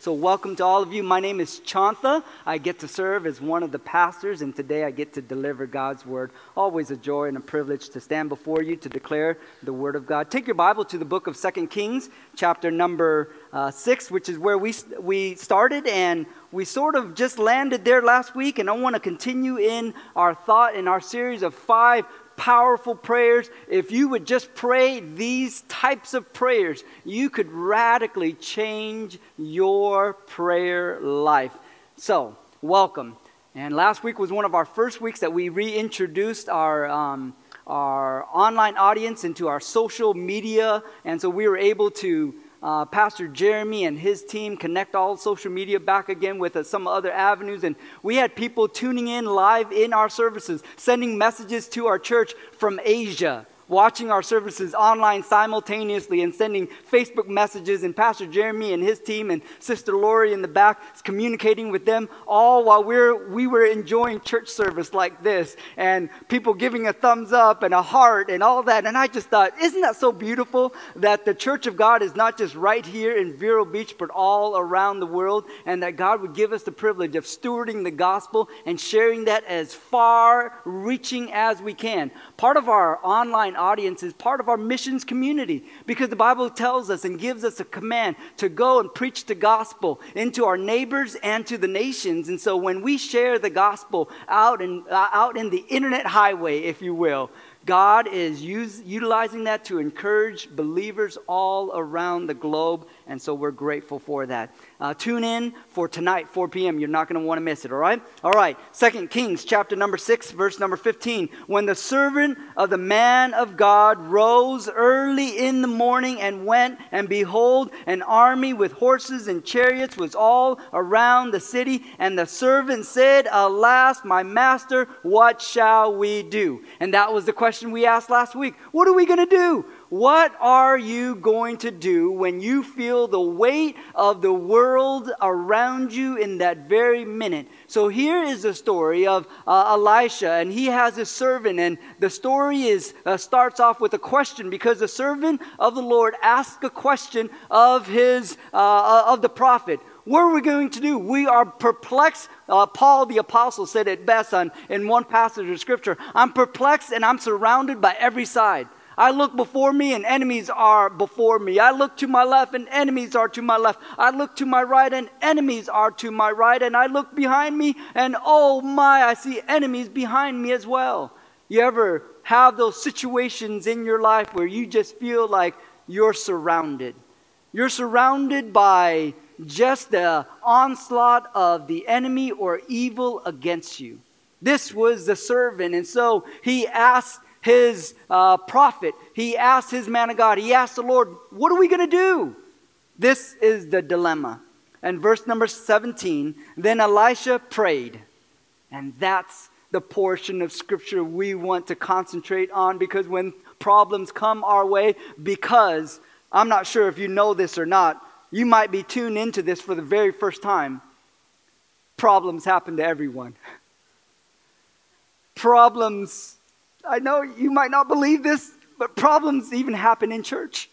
So, welcome to all of you. My name is Chantha. I get to serve as one of the pastors, and today I get to deliver God's word. Always a joy and a privilege to stand before you to declare the word of God. Take your Bible to the book of Second Kings, chapter number uh, 6, which is where we, we started, and we sort of just landed there last week. And I want to continue in our thought in our series of five powerful prayers, if you would just pray these types of prayers, you could radically change your prayer life. So, welcome. And last week was one of our first weeks that we reintroduced our. Um, our online audience into our social media, and so we were able to uh, Pastor Jeremy and his team connect all social media back again with uh, some other avenues. And we had people tuning in live in our services, sending messages to our church from Asia watching our services online simultaneously and sending Facebook messages, and Pastor Jeremy and his team and Sister Lori in the back communicating with them all while we're, we were enjoying church service like this, and people giving a thumbs up and a heart and all that. And I just thought, isn't that so beautiful that the church of God is not just right here in Vero Beach, but all around the world, and that God would give us the privilege of stewarding the gospel and sharing that as far reaching as we can. Part of our online audience is part of our missions community because the Bible tells us and gives us a command to go and preach the gospel into our neighbors and to the nations. And so when we share the gospel out in, uh, out in the internet highway, if you will, God is use, utilizing that to encourage believers all around the globe, and so we're grateful for that. Uh, tune in for tonight, 4 p.m. You're not going to want to miss it, all right? All right, Second Kings chapter number 6, verse number 15. When the servant of the man of God rose early in the morning and went, and behold, an army with horses and chariots was all around the city, and the servant said, Alas, my master, what shall we do? And that was the question we asked last week. What are we going to do? What are you going to do when you feel the weight of the world around you in that very minute? So here is the story of uh, Elisha, and he has a servant, and the story is uh, starts off with a question because the servant of the Lord asks a question of his uh, of the prophet. What are we going to do? We are perplexed. Uh, Paul the apostle said it best on, in one passage of scripture. I'm perplexed and I'm surrounded by every side. I look before me and enemies are before me. I look to my left and enemies are to my left. I look to my right and enemies are to my right. And I look behind me and oh my, I see enemies behind me as well. You ever have those situations in your life where you just feel like you're surrounded? You're surrounded by just the onslaught of the enemy or evil against you. This was the servant. And so he asked his uh, prophet, he asked his man of God, he asked the Lord, What are we going to do? This is the dilemma. And verse number 17 then Elisha prayed. And that's the portion of scripture we want to concentrate on because when problems come our way, because I'm not sure if you know this or not, you might be tuned into this for the very first time. Problems happen to everyone. Problems I know you might not believe this, but problems even happen in church.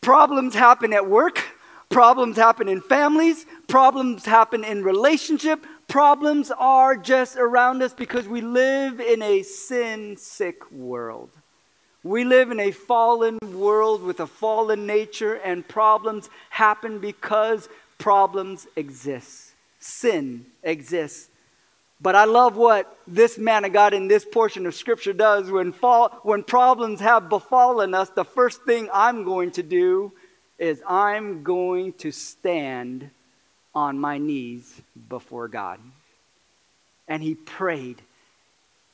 Problems happen at work, problems happen in families, problems happen in relationship. Problems are just around us because we live in a sin sick world. We live in a fallen world with a fallen nature, and problems happen because problems exist. Sin exists. But I love what this man of God in this portion of scripture does. When, fall, when problems have befallen us, the first thing I'm going to do is I'm going to stand on my knees before God. And he prayed.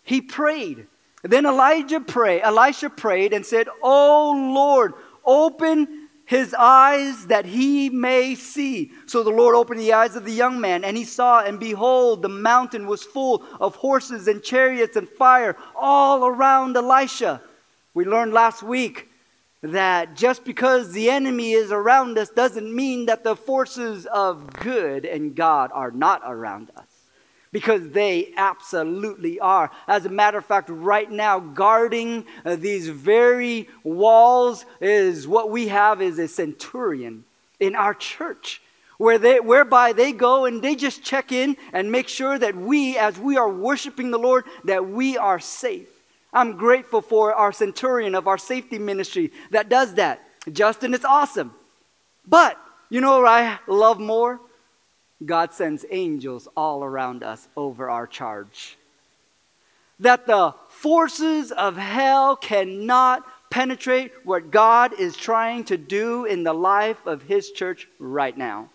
He prayed. Then Elijah prayed. Elisha prayed and said, Oh Lord, open his eyes that he may see. So the Lord opened the eyes of the young man, and he saw, and behold, the mountain was full of horses and chariots and fire all around Elisha. We learned last week that just because the enemy is around us doesn't mean that the forces of good and God are not around us because they absolutely are. As a matter of fact, right now, guarding uh, these very walls is what we have is a centurion in our church. where they, whereby they go and they just check in and make sure that we, as we are worshiping the Lord, that we are safe. I'm grateful for our centurion of our safety ministry that does that. Justin, it's awesome. But you know what I love more? God sends angels all around us over our charge. That the forces of hell cannot penetrate what God is trying to do in the life of His church right now.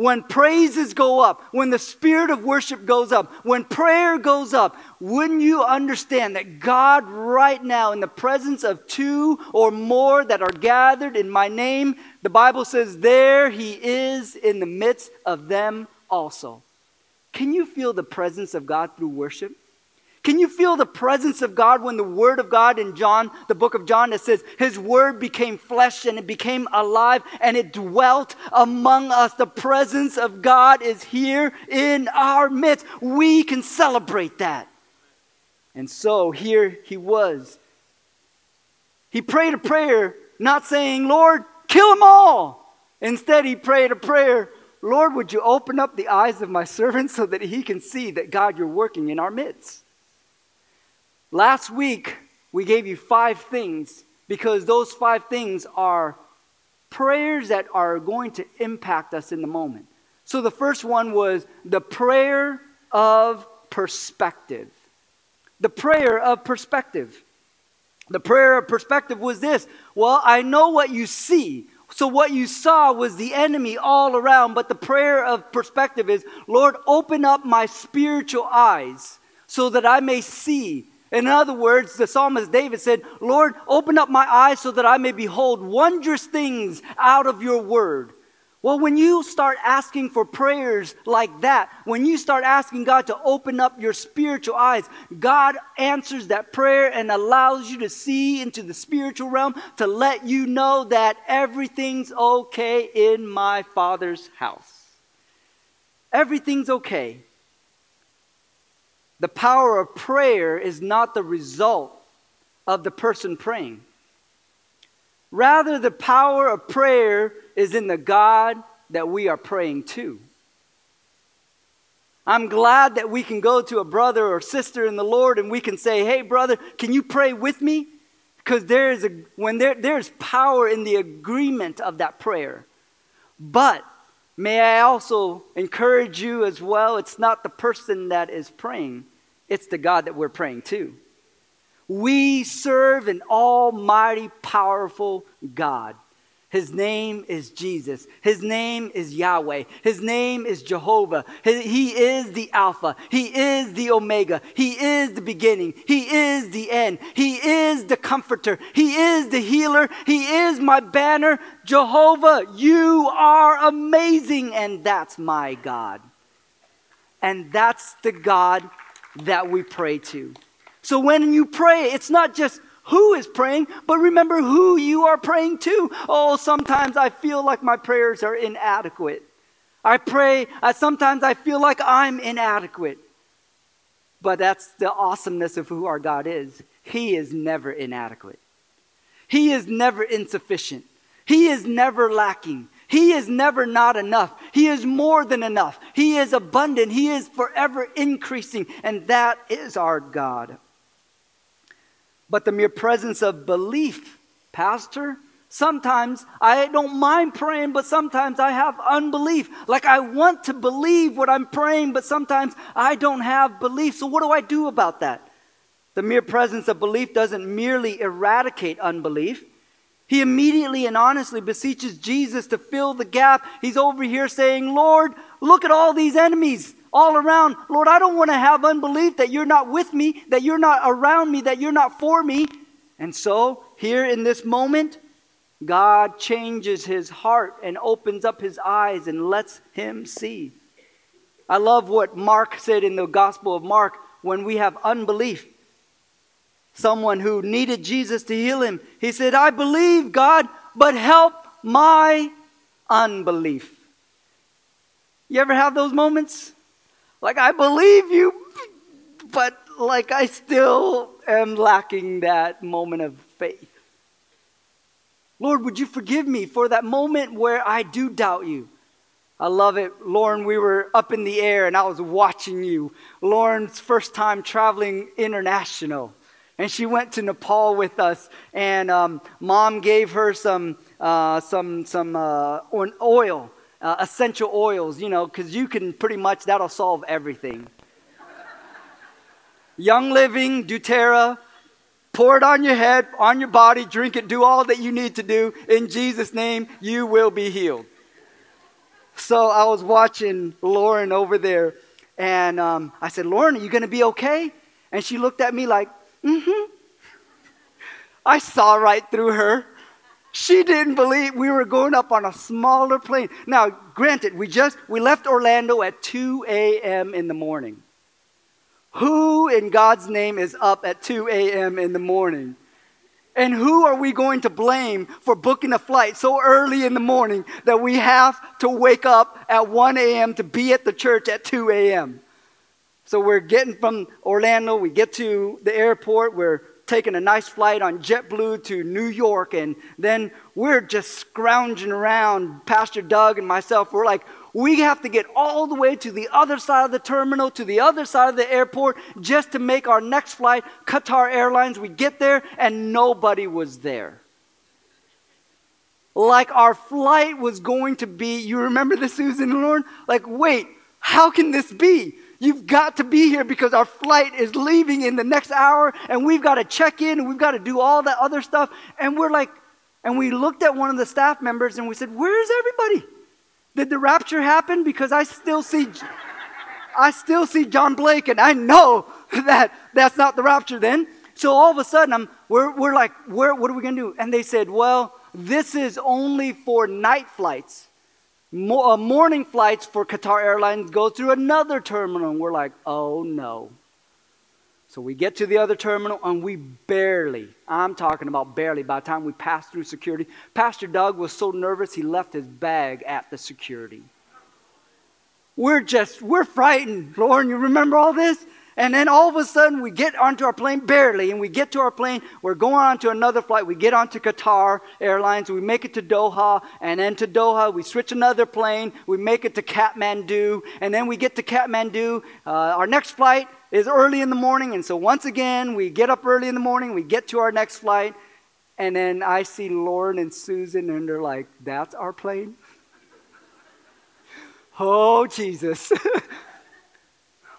When praises go up, when the spirit of worship goes up, when prayer goes up, wouldn't you understand that God, right now, in the presence of two or more that are gathered in my name, the Bible says, there he is in the midst of them also. Can you feel the presence of God through worship? Can you feel the presence of God when the Word of God in John, the book of John, it says, His Word became flesh and it became alive and it dwelt among us? The presence of God is here in our midst. We can celebrate that. And so here he was. He prayed a prayer, not saying, Lord, kill them all. Instead, he prayed a prayer, Lord, would you open up the eyes of my servant so that he can see that, God, you're working in our midst? Last week, we gave you five things because those five things are prayers that are going to impact us in the moment. So the first one was the prayer of perspective. The prayer of perspective. The prayer of perspective was this Well, I know what you see. So, what you saw was the enemy all around, but the prayer of perspective is Lord, open up my spiritual eyes so that I may see in other words, the psalmist David said, Lord, open up my eyes so that I may behold wondrous things out of your word. Well, when you start asking for prayers like that, when you start asking God to open up your spiritual eyes, God answers that prayer and allows you to see into the spiritual realm to let you know that everything's okay in my Father's house. Everything's okay. The power of prayer is not the result of the person praying. Rather, the power of prayer is in the God that we are praying to. I'm glad that we can go to a brother or sister in the Lord and we can say, Hey, brother, can you pray with me? Because there is a, when there, there's power in the agreement of that prayer. But may I also encourage you as well, it's not the person that is praying, it's the God that we're praying to. We serve an almighty, powerful God. His name is Jesus. His name is Yahweh. His name is Jehovah. He is the Alpha. He is the Omega. He is the beginning. He is the end. He is the comforter. He is the healer. He is my banner. Jehovah, you are amazing. And that's my God. And that's the God that we pray to. So when you pray, it's not just who is praying, but remember who you are praying to. Oh, sometimes I feel like my prayers are inadequate. I pray, uh, sometimes I feel like I'm inadequate. But that's the awesomeness of who our God is. He is never inadequate, He is never insufficient, He is never lacking. He is never not enough. He is more than enough. He is abundant. He is forever increasing. And that is our God. But the mere presence of belief, Pastor, sometimes I don't mind praying, but sometimes I have unbelief. Like I want to believe what I'm praying, but sometimes I don't have belief. So what do I do about that? The mere presence of belief doesn't merely eradicate unbelief. He immediately and honestly beseeches Jesus to fill the gap. He's over here saying, Lord, look at all these enemies all around. Lord, I don't want to have unbelief that you're not with me, that you're not around me, that you're not for me. And so, here in this moment, God changes his heart and opens up his eyes and lets him see. I love what Mark said in the Gospel of Mark when we have unbelief someone who needed Jesus to heal him. He said, I believe, God, but help my unbelief. You ever have those moments? Like, I believe you, but like I still am lacking that moment of faith. Lord, would you forgive me for that moment where I do doubt you? I love it. Lauren, we were up in the air and I was watching you. Lauren's first time traveling international. And she went to Nepal with us, and um, mom gave her some, uh, some, some uh, oil, uh, essential oils, you know, because you can pretty much, that'll solve everything. Young Living, doTERRA, pour it on your head, on your body, drink it, do all that you need to do. In Jesus' name, you will be healed. So I was watching Lauren over there, and um, I said, Lauren, are you going to be okay? And she looked at me like, mm hmm. I saw right through her. She didn't believe we were going up on a smaller plane. Now, granted, we just we left Orlando at 2 a.m. in the morning. Who in God's name is up at 2 a.m. in the morning? And who are we going to blame for booking a flight so early in the morning that we have to wake up at 1 a.m. to be at the church at 2 a.m.? So we're getting from Orlando, we get to the airport, we're taking a nice flight on JetBlue to New York, and then we're just scrounging around. Pastor Doug and myself, we're like, we have to get all the way to the other side of the terminal, to the other side of the airport, just to make our next flight. Qatar Airlines, we get there, and nobody was there. Like our flight was going to be, you remember this, Susan and Lauren? Like, wait, how can this be? You've got to be here because our flight is leaving in the next hour, and we've got to check in, and we've got to do all that other stuff. And we're like, and we looked at one of the staff members and we said, Where's everybody? Did the rapture happen? Because I still see, I still see John Blake, and I know that that's not the rapture then. So all of a sudden, I'm, we're, we're like, where, what are we going to do? And they said, well, this is only for night flights. Mo- uh, morning flights for Qatar Airlines go through another terminal. And we're like, oh no. So we get to the other terminal and we barely, I'm talking about barely, by the time we pass through security, Pastor Doug was so nervous he left his bag at the security. We're just, we're frightened. Lauren, you remember all this? And then all of a sudden, we get onto our plane barely, and we get to our plane. We're going on to another flight. We get onto Qatar Airlines. We make it to Doha, and then to Doha, we switch another plane. We make it to Kathmandu, and then we get to Kathmandu. Uh, our next flight is early in the morning, and so once again, we get up early in the morning. We get to our next flight, and then I see Lauren and Susan, and they're like, "That's our plane." oh Jesus.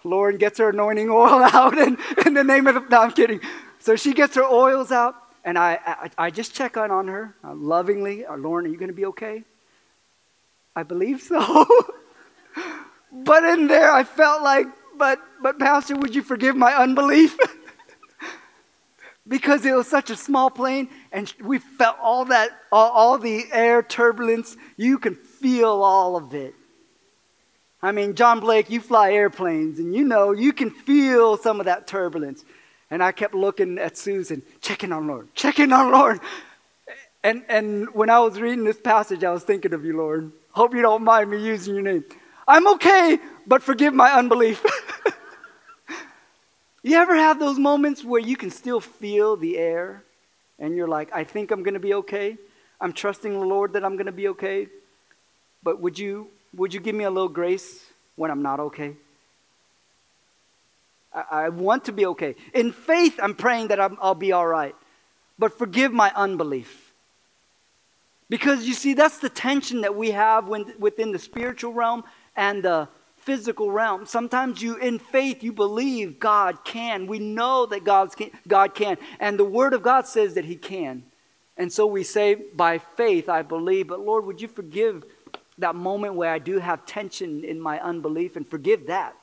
Lauren gets her anointing oil out and in the name of the, no, I'm kidding. So she gets her oils out, and I, I, I just check on, on her uh, lovingly. Uh, Lauren, are you going to be okay? I believe so. but in there, I felt like, but, but Pastor, would you forgive my unbelief? because it was such a small plane, and we felt all that, all, all the air turbulence. You can feel all of it. I mean, John Blake, you fly airplanes, and you know, you can feel some of that turbulence. And I kept looking at Susan, checking on Lauren, checking on Lauren. And, and when I was reading this passage, I was thinking of you, Lauren. Hope you don't mind me using your name. I'm okay, but forgive my unbelief. you ever have those moments where you can still feel the air and you're like, I think I'm going to be okay? I'm trusting the Lord that I'm going to be okay? But would you would you give me a little grace when I'm not okay? I, I want to be okay. In faith, I'm praying that i will be all right. But forgive my unbelief. Because you see, that's the tension that we have when, within the spiritual realm and the physical realm. Sometimes you, in faith, you believe God can. We know that God's can, God can. And the Word of God says that He can. And so we say, by faith, I believe. But Lord, would you forgive that moment where I do have tension in my unbelief and forgive that.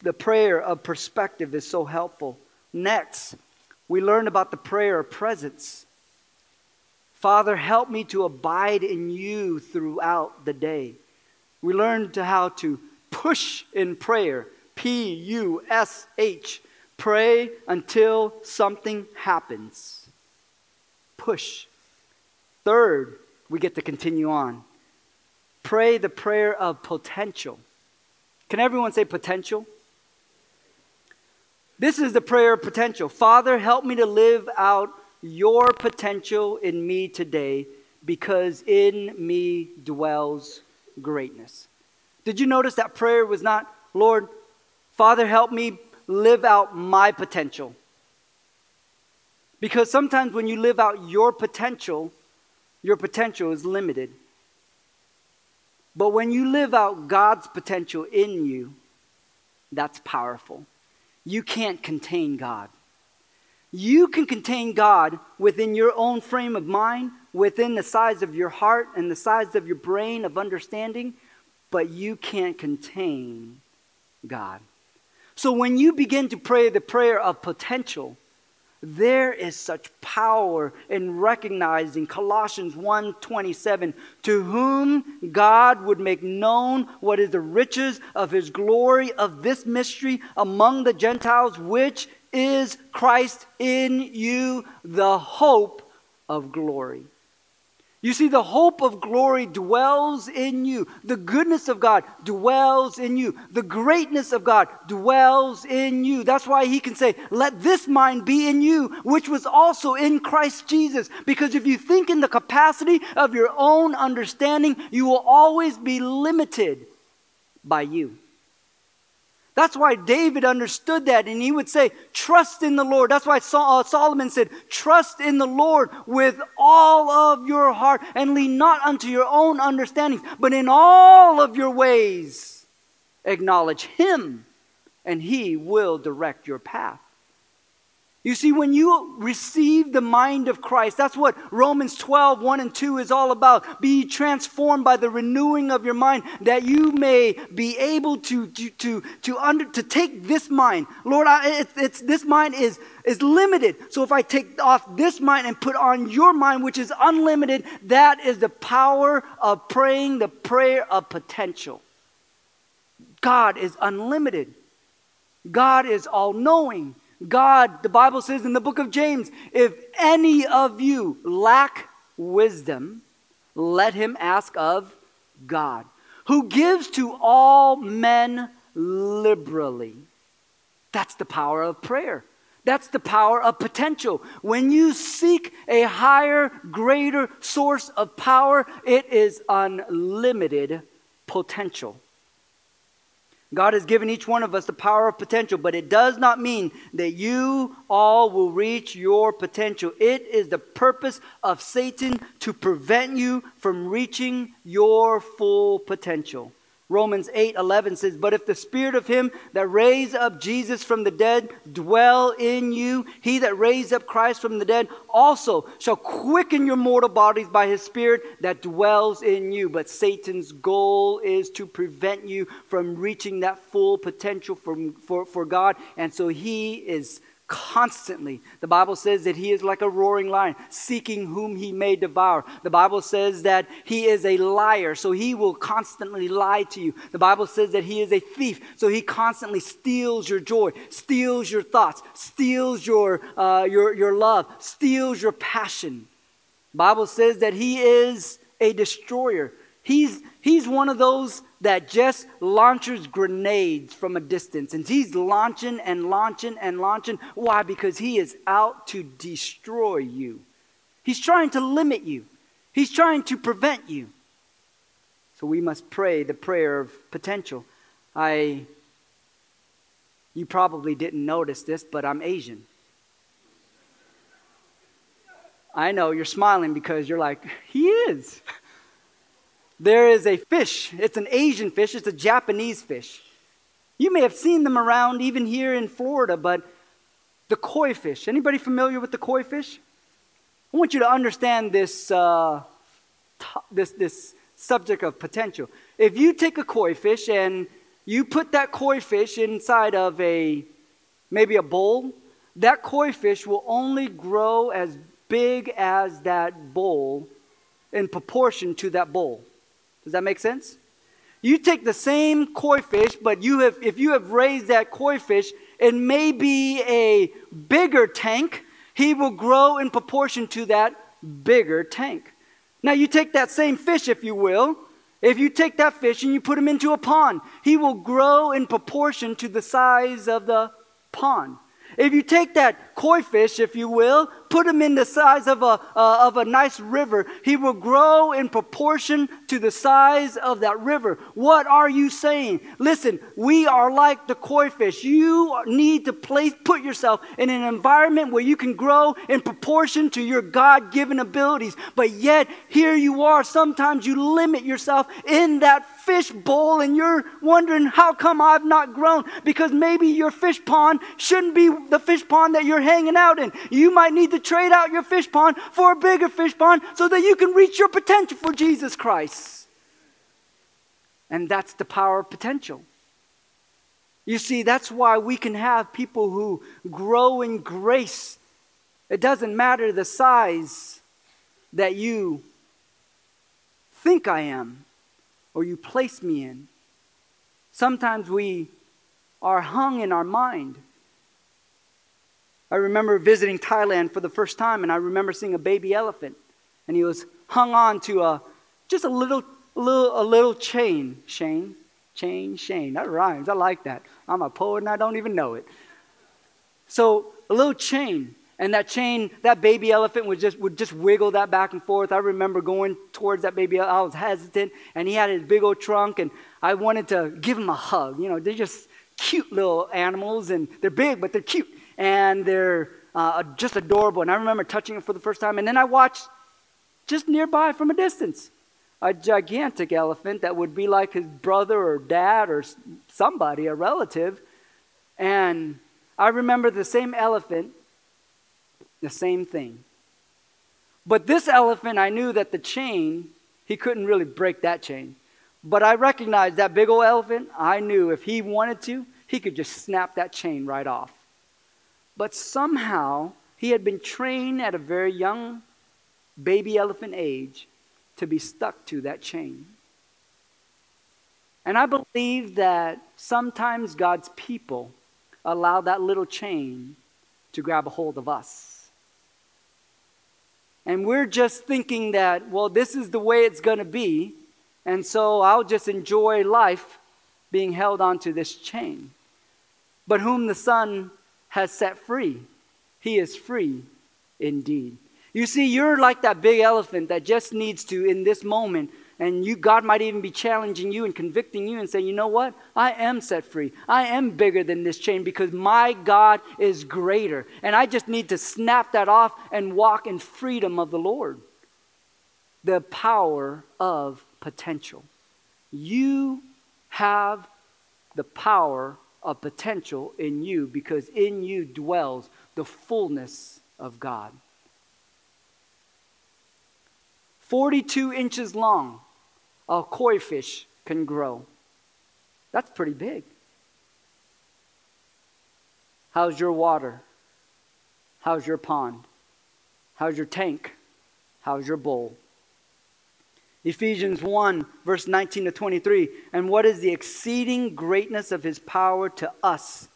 The prayer of perspective is so helpful. Next, we learn about the prayer of presence. Father, help me to abide in you throughout the day. We learn to how to push in prayer. P U S H. Pray until something happens. Push. Third, we get to continue on. Pray the prayer of potential. Can everyone say potential? This is the prayer of potential. Father, help me to live out your potential in me today. because in me dwells greatness. Did you notice that prayer was not, Lord, Father, help me live out my potential? Because sometimes when you live out your potential, your potential is limited. But when you live out God's potential in you, that's powerful. You can't contain God. You can contain God within your own frame of mind, within the size of your heart and the size of your brain of understanding, but you can't contain God. So when you begin to pray the prayer of potential, there is such power in recognizing Colossians 1:27 to whom God would make known what is the riches of his glory of this mystery among the Gentiles which is Christ in you the hope of glory. You see, the hope of glory dwells in you. The goodness of God dwells in you. The greatness of God dwells in you. That's why he can say, Let this mind be in you, which was also in Christ Jesus. Because if you think in the capacity of your own understanding, you will always be limited by you. That's why David understood that, and he would say, Trust in the Lord. That's why uh, Solomon said, Trust in the Lord with all of your heart, and lean not unto your own understandings, but in all of your ways acknowledge him, and he will direct your path. You see, when you receive the mind of Christ, that's what Romans 12, 1 and 2 is all about. Be transformed by the renewing of your mind, that you may be able to, to, to, to, under, to take this mind. Lord, I, it's, it's, this mind is, is limited. So if I take off this mind and put on your mind, which is unlimited, that is the power of praying the prayer of potential. God is unlimited, God is all knowing. God, the Bible says in the book of James, if any of you lack wisdom, let him ask of God, who gives to all men liberally. That's the power of prayer. That's the power of potential. When you seek a higher, greater source of power, it is unlimited potential. God has given each one of us the power of potential, but it does not mean that you all will reach your potential. It is the purpose of Satan to prevent you from reaching your full potential. Romans 8 11 says, But if the spirit of him that raised up Jesus from the dead dwell in you, he that raised up Christ from the dead also shall quicken your mortal bodies by his spirit that dwells in you. But Satan's goal is to prevent you from reaching that full potential for, for, for God. And so he is constantly. The Bible says that he is like a roaring lion, seeking whom he may devour. The Bible says that he is a liar, so he will constantly lie to you. The Bible says that he is a thief, so he constantly steals your joy, steals your thoughts, steals your, uh, your, your love, steals your passion. The Bible says that he is a destroyer. He's, he's one of those that just launches grenades from a distance. And he's launching and launching and launching. Why? Because he is out to destroy you. He's trying to limit you, he's trying to prevent you. So we must pray the prayer of potential. I, you probably didn't notice this, but I'm Asian. I know you're smiling because you're like, he is. There is a fish. It's an Asian fish, it's a Japanese fish. You may have seen them around even here in Florida, but the koi fish. Anybody familiar with the koi fish? I want you to understand this, uh, t- this, this subject of potential. If you take a koi fish and you put that koi fish inside of a maybe a bowl, that koi fish will only grow as big as that bowl in proportion to that bowl. Does that make sense? You take the same koi fish, but you have, if you have raised that koi fish in maybe a bigger tank, he will grow in proportion to that bigger tank. Now, you take that same fish, if you will, if you take that fish and you put him into a pond, he will grow in proportion to the size of the pond. If you take that koi fish, if you will, put him in the size of a, uh, of a nice river, he will grow in proportion to the size of that river. What are you saying? Listen, we are like the koi fish. You need to place, put yourself in an environment where you can grow in proportion to your God given abilities. But yet, here you are. Sometimes you limit yourself in that fish bowl and you're wondering, how come I've not grown? Because maybe your fish pond shouldn't be the fish pond that you're hanging out in. You might need to trade out your fish pond for a bigger fish pond so that you can reach your potential for Jesus Christ. And that's the power of potential. You see, that's why we can have people who grow in grace. It doesn't matter the size that you think I am or you place me in. Sometimes we are hung in our mind. I remember visiting Thailand for the first time, and I remember seeing a baby elephant, and he was hung on to a just a little, little, a little chain. Shane, chain, Shane. That rhymes. I like that. I'm a poet, and I don't even know it. So a little chain, and that chain, that baby elephant would just, would just wiggle that back and forth. I remember going towards that baby, I was hesitant, and he had his big old trunk, and I wanted to give him a hug. You know, they're just cute little animals, and they're big, but they're cute, and they're uh, just adorable. And I remember touching him for the first time, and then I watched just nearby from a distance a gigantic elephant that would be like his brother or dad or somebody, a relative. And I remember the same elephant the same thing. But this elephant, I knew that the chain, he couldn't really break that chain. But I recognized that big old elephant, I knew if he wanted to, he could just snap that chain right off. But somehow, he had been trained at a very young baby elephant age to be stuck to that chain. And I believe that sometimes God's people allow that little chain to grab a hold of us. And we're just thinking that, well, this is the way it's going to be. And so I'll just enjoy life being held onto this chain. But whom the Son has set free, he is free indeed. You see, you're like that big elephant that just needs to, in this moment, and you, God might even be challenging you and convicting you and saying, you know what? I am set free. I am bigger than this chain because my God is greater. And I just need to snap that off and walk in freedom of the Lord. The power of potential. You have the power of potential in you because in you dwells the fullness of God. 42 inches long a koi fish can grow. That's pretty big. How's your water? How's your pond? How's your tank? How's your bowl? Ephesians 1, verse 19 to 23. And what is the exceeding greatness of his power to us,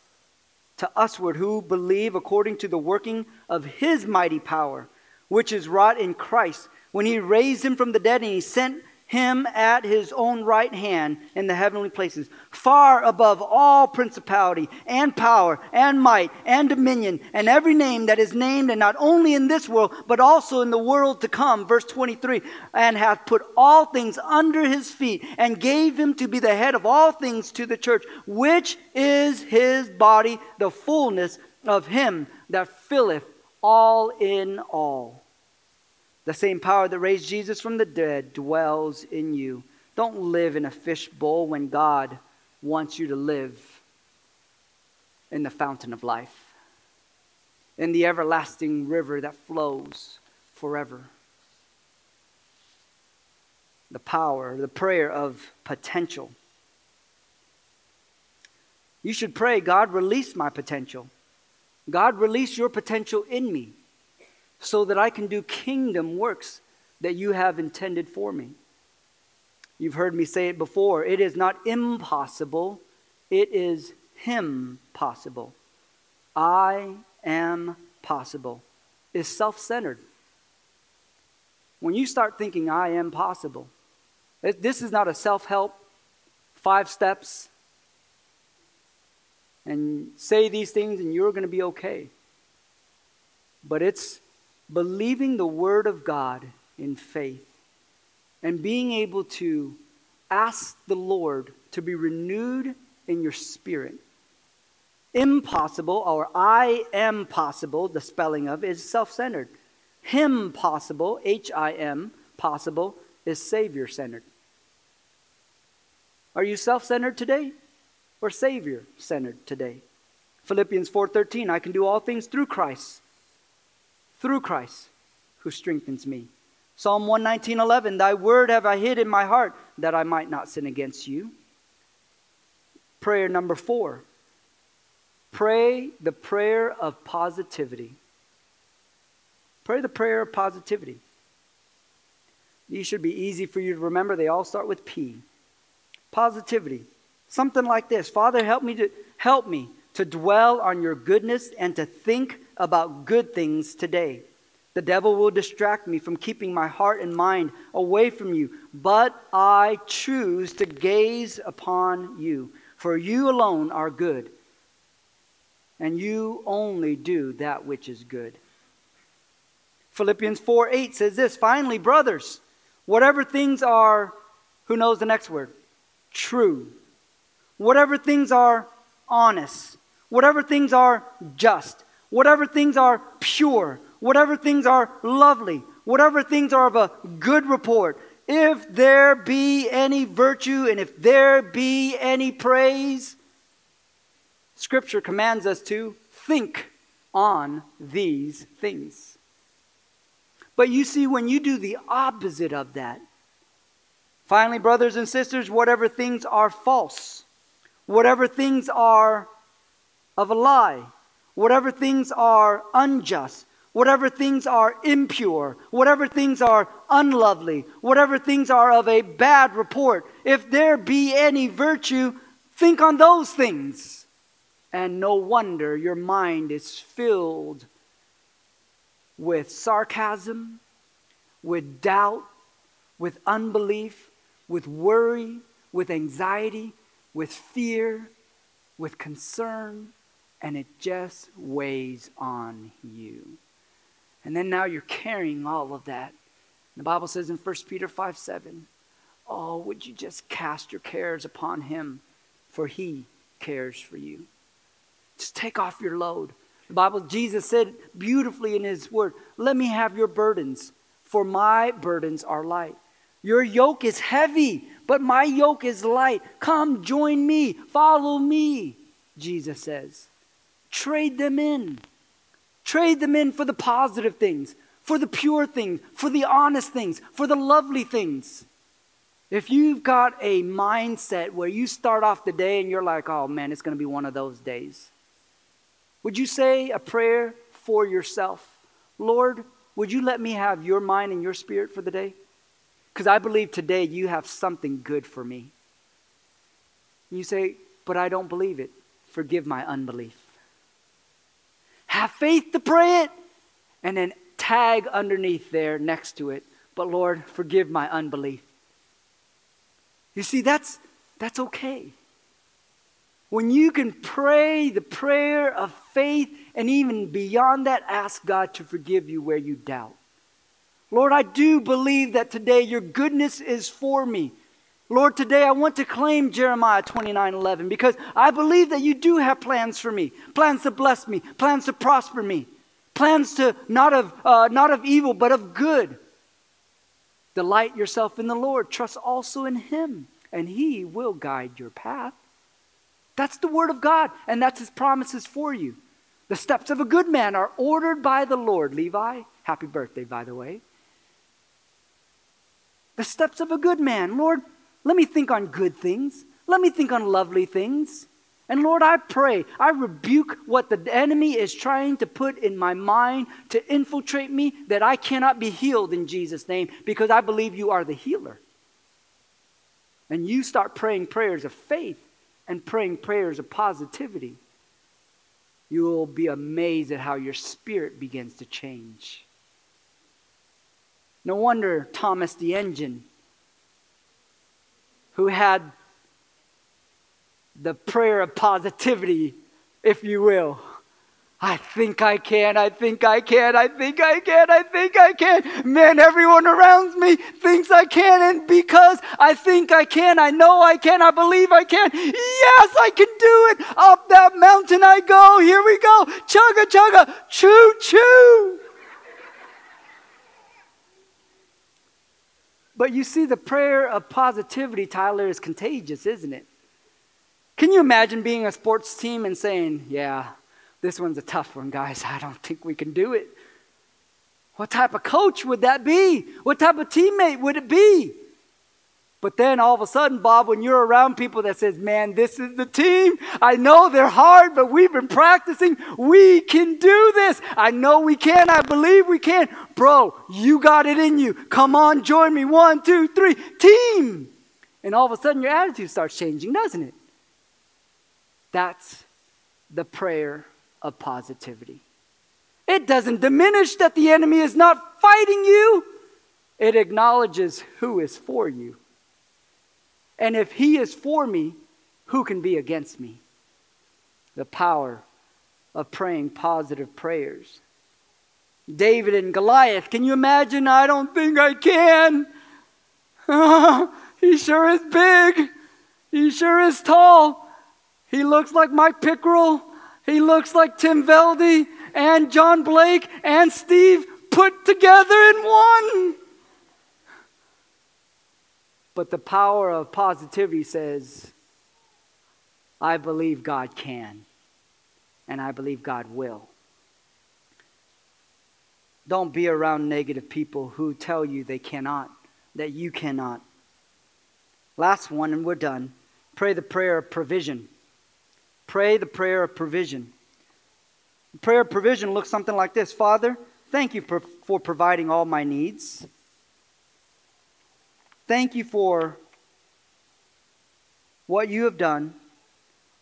to usward who believe according to the working of his mighty power, which is wrought in Christ, when he raised him from the dead and he sent him at his own right hand in the heavenly places, far above all principality and power and might and dominion and every name that is named, and not only in this world, but also in the world to come. Verse 23 and hath put all things under his feet, and gave him to be the head of all things to the church, which is his body, the fullness of him that filleth all in all. The same power that raised Jesus from the dead dwells in you. Don't live in a fishbowl when God wants you to live in the fountain of life, in the everlasting river that flows forever. The power, the prayer of potential. You should pray, God, release my potential. God, release your potential in me so that I can do kingdom works that you have intended for me. You've heard me say it before. It is not impossible, it is Him possible. I am possible is self centered. When you start thinking, I am possible, this is not a self help, five steps, and say these things and you're going to be okay. but it's believing the Word of God in faith and being able to ask the Lord to be renewed in your spirit. Impossible, or I am possible, the spelling of, is self centered. Him possible, H I M, possible, is Savior centered. Are you self centered today or Savior centered today? Philippians 4:13 I can do all things through Christ through Christ who strengthens me. Psalm 119:11 Thy word have I hid in my heart that I might not sin against you. Prayer number 4. Pray the prayer of positivity. Pray the prayer of positivity. These should be easy for you to remember. They all start with P. Positivity. Something like this. Father, help me to help me to dwell on your goodness and to think about good things today. The devil will distract me from keeping my heart and mind away from you, but I choose to gaze upon you, for you alone are good, and you only do that which is good. Philippians 4 8 says this Finally, brothers, whatever things are, who knows the next word? True. Whatever things are honest, whatever things are just, whatever things are pure, whatever things are lovely, whatever things are of a good report, if there be any virtue and if there be any praise, Scripture commands us to think on these things. But you see, when you do the opposite of that, finally, brothers and sisters, whatever things are false, whatever things are of a lie, whatever things are unjust, whatever things are impure, whatever things are unlovely, whatever things are of a bad report, if there be any virtue, think on those things. And no wonder your mind is filled with sarcasm, with doubt, with unbelief, with worry, with anxiety, with fear, with concern, and it just weighs on you. And then now you're carrying all of that. The Bible says in 1 Peter 5 7, Oh, would you just cast your cares upon him, for he cares for you. Just take off your load. The Bible, Jesus said beautifully in his word, Let me have your burdens, for my burdens are light. Your yoke is heavy, but my yoke is light. Come, join me, follow me, Jesus says. Trade them in. Trade them in for the positive things, for the pure things, for the honest things, for the lovely things. If you've got a mindset where you start off the day and you're like, oh man, it's going to be one of those days, would you say a prayer for yourself? Lord, would you let me have your mind and your spirit for the day? Because I believe today you have something good for me. You say, but I don't believe it. Forgive my unbelief. Have faith to pray it. And then tag underneath there next to it. But Lord, forgive my unbelief. You see, that's, that's okay. When you can pray the prayer of faith and even beyond that, ask God to forgive you where you doubt. Lord, I do believe that today your goodness is for me. Lord, today I want to claim Jeremiah 29 11 because I believe that you do have plans for me plans to bless me, plans to prosper me, plans to not of, uh, not of evil, but of good. Delight yourself in the Lord, trust also in Him, and He will guide your path. That's the Word of God, and that's His promises for you. The steps of a good man are ordered by the Lord. Levi, happy birthday, by the way. The steps of a good man. Lord, let me think on good things. Let me think on lovely things. And Lord, I pray, I rebuke what the enemy is trying to put in my mind to infiltrate me that I cannot be healed in Jesus' name because I believe you are the healer. And you start praying prayers of faith and praying prayers of positivity. You will be amazed at how your spirit begins to change. No wonder Thomas the engine who had the prayer of positivity, if you will. I think I can, I think I can, I think I can, I think I can. Man, everyone around me thinks I can, and because I think I can, I know I can, I believe I can. Yes, I can do it. Up that mountain I go. Here we go. Chugga, chugga, choo, choo. But you see, the prayer of positivity, Tyler, is contagious, isn't it? Can you imagine being a sports team and saying, Yeah, this one's a tough one, guys. I don't think we can do it. What type of coach would that be? What type of teammate would it be? But then all of a sudden, Bob, when you're around people that says, "Man, this is the team. I know they're hard, but we've been practicing. We can do this. I know we can. I believe we can." Bro, you got it in you. Come on, join me. One, two, three, team. And all of a sudden, your attitude starts changing, doesn't it? That's the prayer of positivity. It doesn't diminish that the enemy is not fighting you, it acknowledges who is for you. And if he is for me, who can be against me? The power of praying positive prayers. David and Goliath, can you imagine? I don't think I can. he sure is big. He sure is tall. He looks like Mike Pickrell. He looks like Tim Veldy and John Blake and Steve put together in one. But the power of positivity says, I believe God can, and I believe God will. Don't be around negative people who tell you they cannot, that you cannot. Last one, and we're done. Pray the prayer of provision. Pray the prayer of provision. The prayer of provision looks something like this Father, thank you for, for providing all my needs. Thank you for what you have done,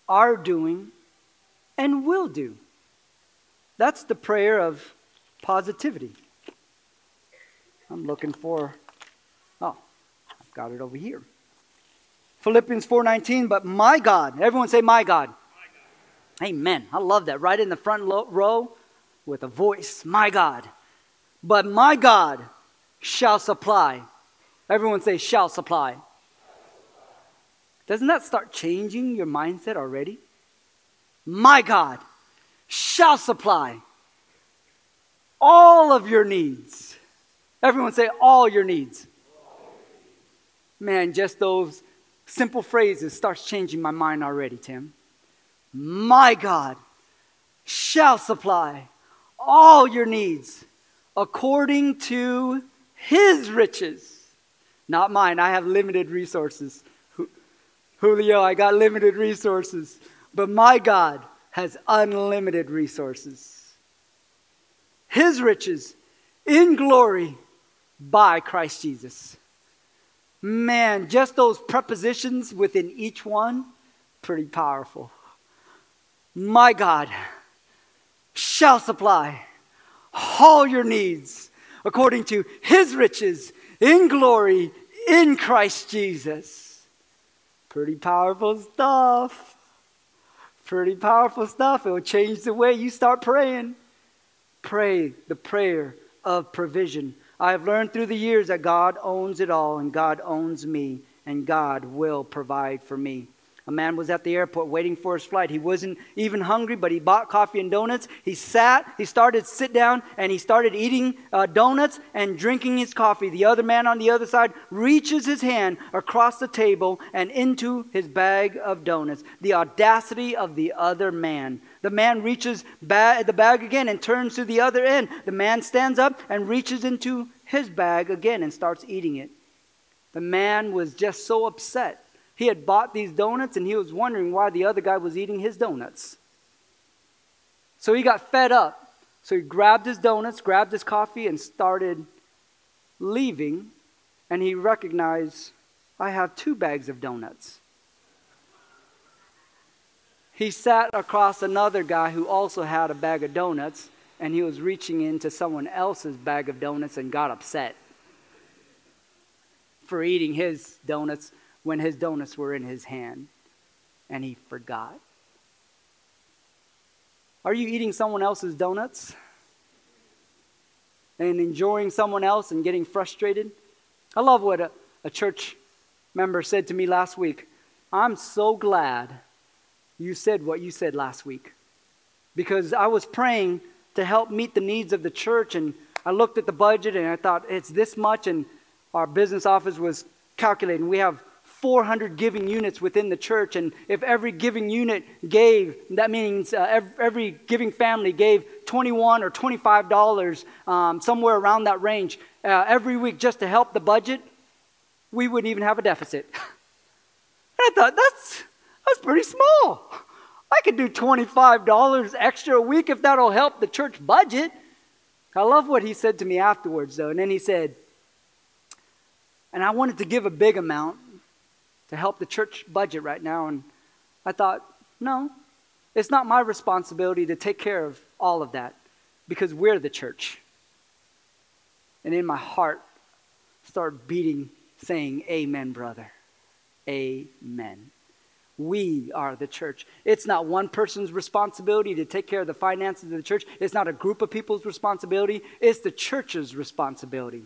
are doing, and will do. That's the prayer of positivity. I'm looking for, oh, I've got it over here. Philippians 4:19, but my God, everyone say my God. Amen. I love that. Right in the front row with a voice, my God. But my God shall supply. Everyone say, shall supply. Doesn't that start changing your mindset already? My God shall supply all of your needs. Everyone say, all your needs. Man, just those simple phrases starts changing my mind already, Tim my God shall supply all your needs according to his riches. Not mine, I have limited resources. Julio, I got limited resources. But my God has unlimited resources. His riches in glory by Christ Jesus. Man, just those prepositions within each one, pretty powerful my God shall supply all your needs according to his riches in glory in Christ Jesus. Pretty powerful stuff. Pretty powerful stuff. It will change the way you start praying. Pray the prayer of provision. I have learned through the years that God owns it all, and God owns me, and God will provide for me. A man was at the airport waiting for his flight. He wasn't even hungry, but he bought coffee and donuts. He sat, he started sit down, and he started eating uh, donuts and drinking his coffee. The other man on the other side reaches his hand across the table and into his bag of donuts. The audacity of the other man. The man reaches ba- the bag again and turns to the other end. The man stands up and reaches into his bag again and starts eating it. The man was just so upset he had bought these donuts and he was wondering why the other guy was eating his donuts. So he got fed up. So he grabbed his donuts, grabbed his coffee, and started leaving. And he recognized, I have two bags of donuts. He sat across another guy who also had a bag of donuts, and he was reaching into someone else's bag of donuts and got upset for eating his donuts when his donuts were in his hand and he forgot. Are you eating someone else's donuts? And enjoying someone else and getting frustrated? I love what a, a church member said to me last week. I'm so glad you said what you said last week because I was praying to help meet the needs of the church and I looked at the budget and I thought it's this much and our business office was calculating we have 400 giving units within the church and if every giving unit gave that means uh, every, giving family gave 21 or 25 dollars um, somewhere around that range uh, every week just to help the budget we wouldn't even have a deficit and i thought that's that's pretty small I could do $25 extra a week if that'll help the church budget. I love what he said to me afterwards, though. And then he said, and I wanted to give a big amount to help the church budget right now. And I thought, no, it's not my responsibility to take care of all of that because we're the church. And in my heart, start beating, saying, Amen, brother. Amen. We are the church. It's not one person's responsibility to take care of the finances of the church. It's not a group of people's responsibility. It's the church's responsibility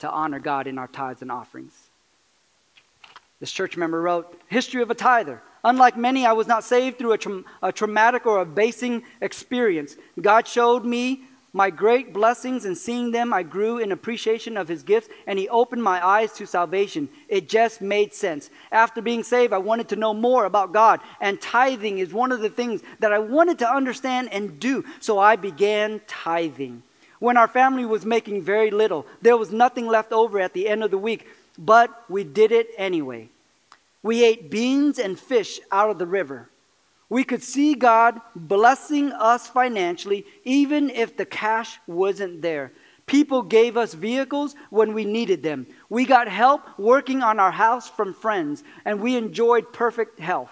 to honor God in our tithes and offerings. This church member wrote, History of a tither. Unlike many, I was not saved through a, tra- a traumatic or abasing experience. God showed me my great blessings, and seeing them, I grew in appreciation of his gifts, and he opened my eyes to salvation. It just made sense. After being saved, I wanted to know more about God, and tithing is one of the things that I wanted to understand and do, so I began tithing. When our family was making very little, there was nothing left over at the end of the week, but we did it anyway. We ate beans and fish out of the river. We could see God blessing us financially even if the cash wasn't there. People gave us vehicles when we needed them. We got help working on our house from friends, and we enjoyed perfect health.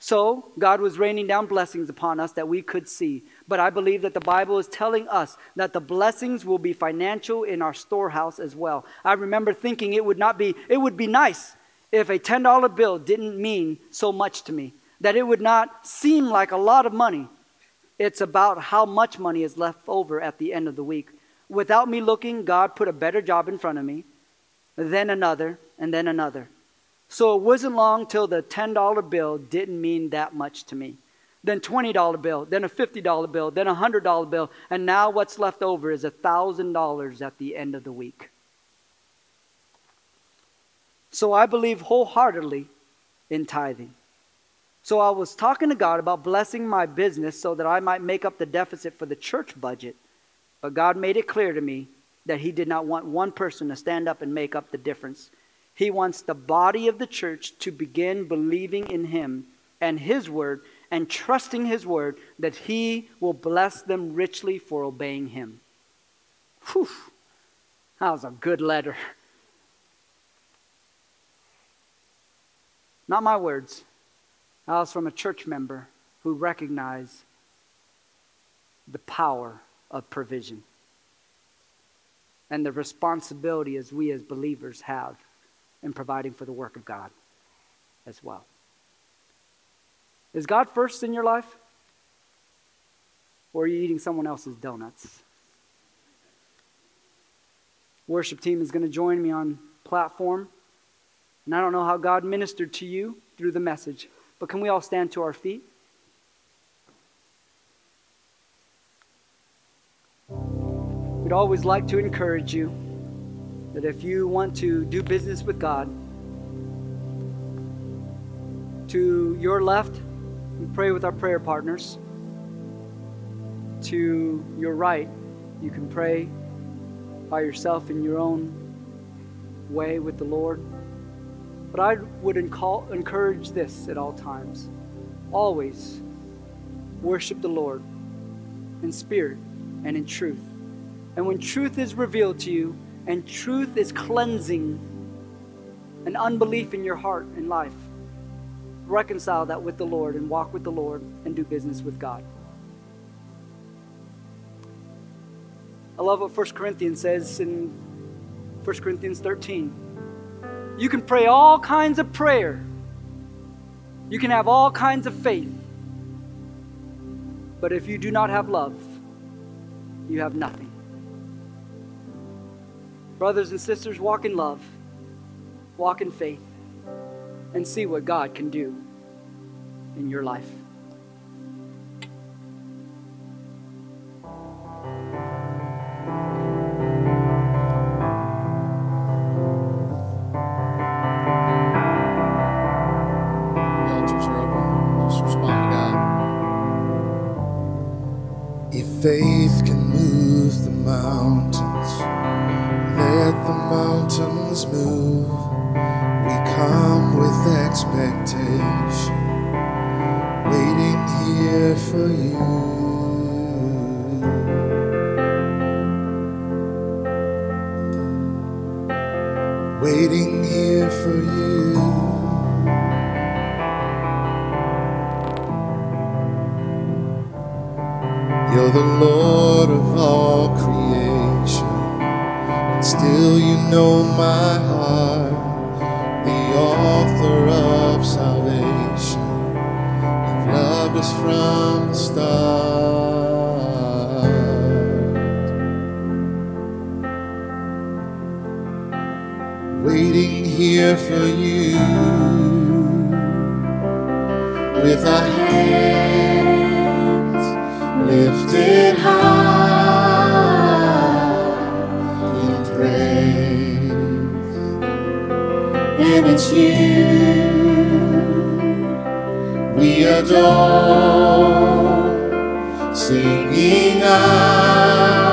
So, God was raining down blessings upon us that we could see. But I believe that the Bible is telling us that the blessings will be financial in our storehouse as well. I remember thinking it would not be, it would be nice if a $10 bill didn't mean so much to me that it would not seem like a lot of money. It's about how much money is left over at the end of the week. Without me looking, God put a better job in front of me, then another, and then another. So it wasn't long till the $10 bill didn't mean that much to me. Then $20 bill, then a $50 bill, then a $100 bill, and now what's left over is $1,000 at the end of the week. So I believe wholeheartedly in tithing. So I was talking to God about blessing my business so that I might make up the deficit for the church budget. But God made it clear to me that He did not want one person to stand up and make up the difference. He wants the body of the church to begin believing in Him and His word and trusting His word that He will bless them richly for obeying Him. Whew. That was a good letter. Not my words. I was from a church member who recognized the power of provision and the responsibility as we as believers have in providing for the work of God as well. Is God first in your life? Or are you eating someone else's donuts? Worship team is going to join me on platform. And I don't know how God ministered to you through the message. But can we all stand to our feet? We'd always like to encourage you that if you want to do business with God, to your left, we pray with our prayer partners. To your right, you can pray by yourself in your own way with the Lord. But I would encourage this at all times. Always worship the Lord in spirit and in truth. And when truth is revealed to you and truth is cleansing an unbelief in your heart and life, reconcile that with the Lord and walk with the Lord and do business with God. I love what 1 Corinthians says in 1 Corinthians 13. You can pray all kinds of prayer, you can have all kinds of faith, but if you do not have love, you have nothing. Brothers and sisters, walk in love, walk in faith and see what God can do in your life. waiting here for you. You're the Lord. here for you with our hands lifted high in praise, and it's you we adore, singing out.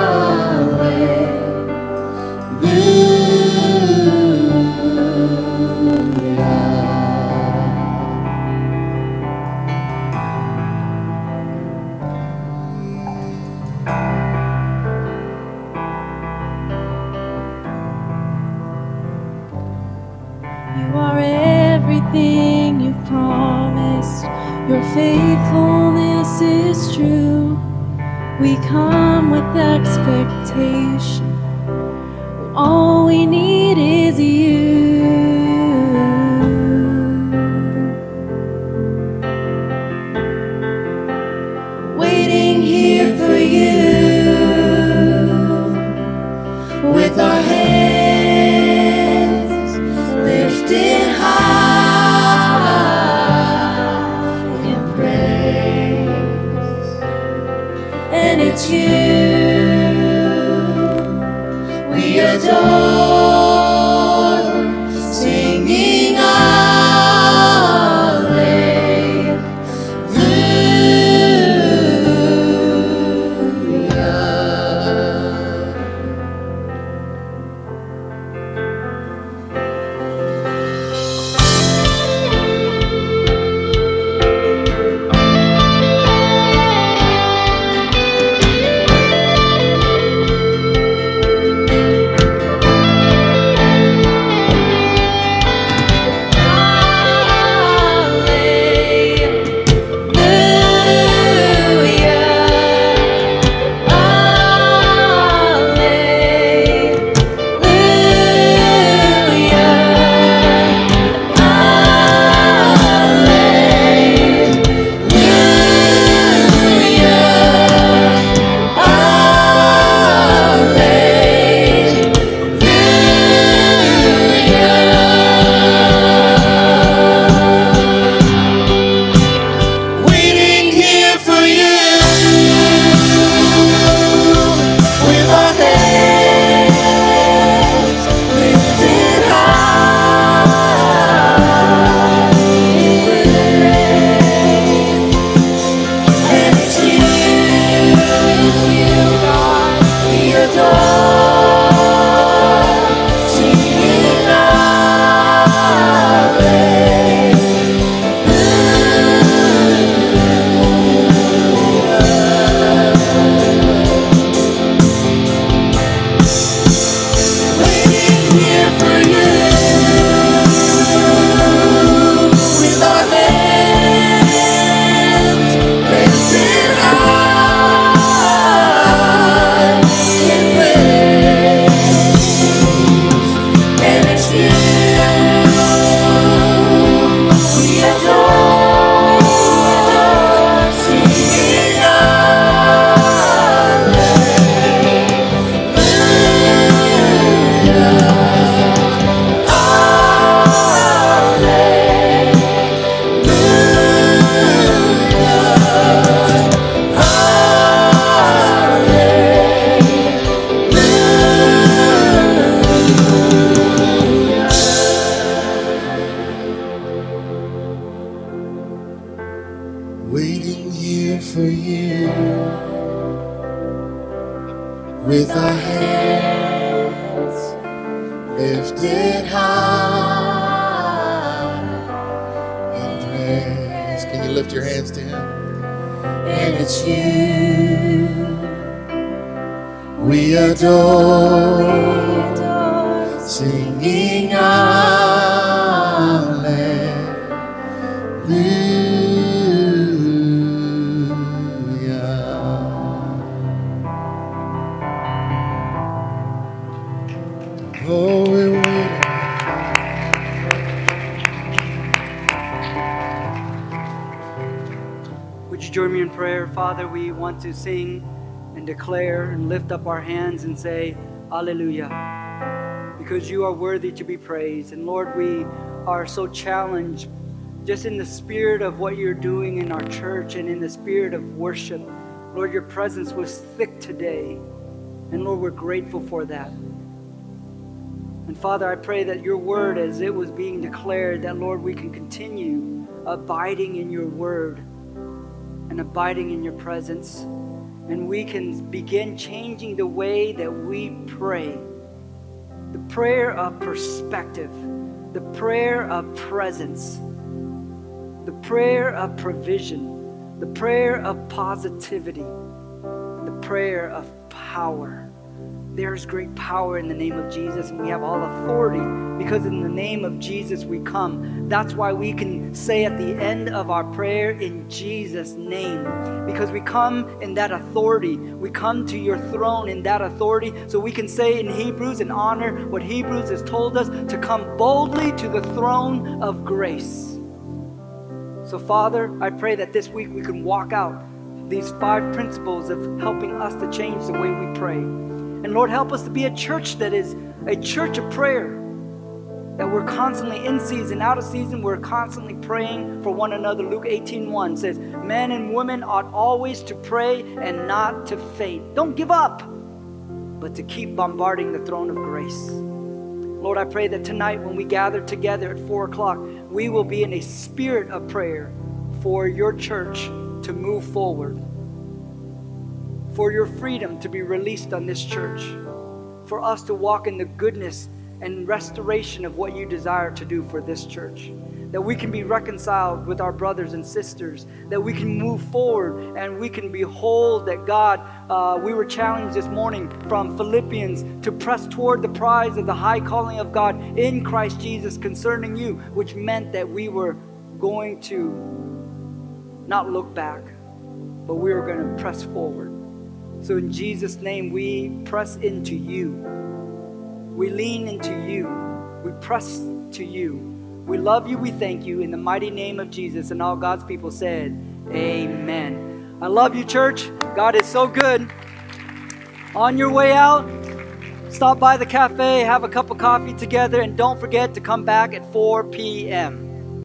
we adore. Want to sing and declare and lift up our hands and say, Alleluia, because you are worthy to be praised. And Lord, we are so challenged just in the spirit of what you're doing in our church and in the spirit of worship. Lord, your presence was thick today. And Lord, we're grateful for that. And Father, I pray that your word, as it was being declared, that Lord, we can continue abiding in your word and abiding in your presence. And we can begin changing the way that we pray. The prayer of perspective, the prayer of presence, the prayer of provision, the prayer of positivity, the prayer of power. There's great power in the name of Jesus, and we have all authority because in the name of Jesus we come. That's why we can say at the end of our prayer, in Jesus' name, because we come in that authority. We come to your throne in that authority, so we can say in Hebrews and honor what Hebrews has told us to come boldly to the throne of grace. So, Father, I pray that this week we can walk out these five principles of helping us to change the way we pray. And Lord, help us to be a church that is a church of prayer. That we're constantly in season, out of season, we're constantly praying for one another. Luke 18 1 says, Men and women ought always to pray and not to faint. Don't give up, but to keep bombarding the throne of grace. Lord, I pray that tonight when we gather together at 4 o'clock, we will be in a spirit of prayer for your church to move forward for your freedom to be released on this church, for us to walk in the goodness and restoration of what you desire to do for this church. That we can be reconciled with our brothers and sisters, that we can move forward and we can behold that God, uh, we were challenged this morning from Philippians to press toward the prize of the high calling of God in Christ Jesus concerning you, which meant that we were going to not look back, but we were going to press forward. So, in Jesus' name, we press into you. We lean into you. We press to you. We love you. We thank you. In the mighty name of Jesus. And all God's people said, Amen. I love you, church. God is so good. On your way out, stop by the cafe, have a cup of coffee together, and don't forget to come back at 4 p.m.